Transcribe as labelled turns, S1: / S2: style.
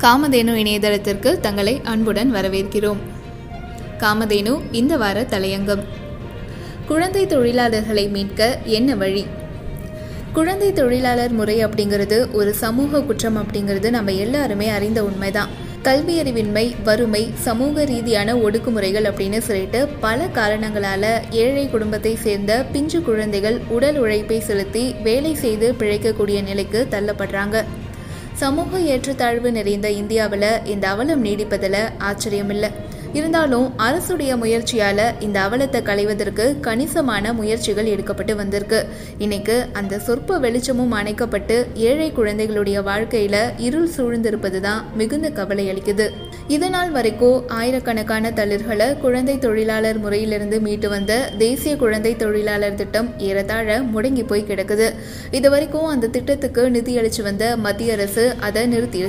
S1: காமதேனு இணையதளத்திற்கு தங்களை அன்புடன் வரவேற்கிறோம். காமதேனு இந்த வார தலையங்கம். குழந்தை தொழிலாளர்களை மீட்க என்ன வழி? குழந்தை தொழிலாளர் முறை அப்படிங்கிறது ஒரு சமூக குற்றம் அப்படிங்கிறது நம்ம எல்லாருமே அறிந்த உண்மைதான். கல்வியறிவின்மை வறுமை சமூக ரீதியான ஒடுக்குமுறைகள் அப்படின்னு சொல்லிட்டு பல காரணங்களால ஏழை குடும்பத்தை சேர்ந்த பிஞ்சு குழந்தைகள் உடல் உழைப்பை செலுத்தி வேலை செய்து பிழைக்கக்கூடிய நிலைக்கு தள்ளப்படுறாங்க. சமூக ஏற்றத்தாழ்வு நிறைந்த இந்தியாவில் இந்த அவலம் நீடிப்பதில் ஆச்சரியமில்லை. இருந்தாலும் அரசுடைய முயற்சியால இந்த அவலத்தை களைவதற்கு கணிசமான முயற்சிகள் எடுக்கப்பட்டு வந்திருக்கு. இன்னைக்கு அந்த சொற்ப வெளிச்சமும் அணைக்கப்பட்டு ஏழை குழந்தைகளுடைய வாழ்க்கையில இருள் சூழ்ந்திருப்பது தான் மிகுந்த கவலை அளிக்குது. இதனால் வரைக்கும் ஆயிரக்கணக்கான தளிர்களை குழந்தை தொழிலாளர் முறையிலிருந்து மீட்டு வந்த தேசிய குழந்தை தொழிலாளர் திட்டம் ஏறத்தாழ முடங்கி போய் கிடக்குது. இது வரைக்கும் அந்த திட்டத்துக்கு நிதியளிச்சு வந்த மத்திய அரசு அதை நிறுத்தி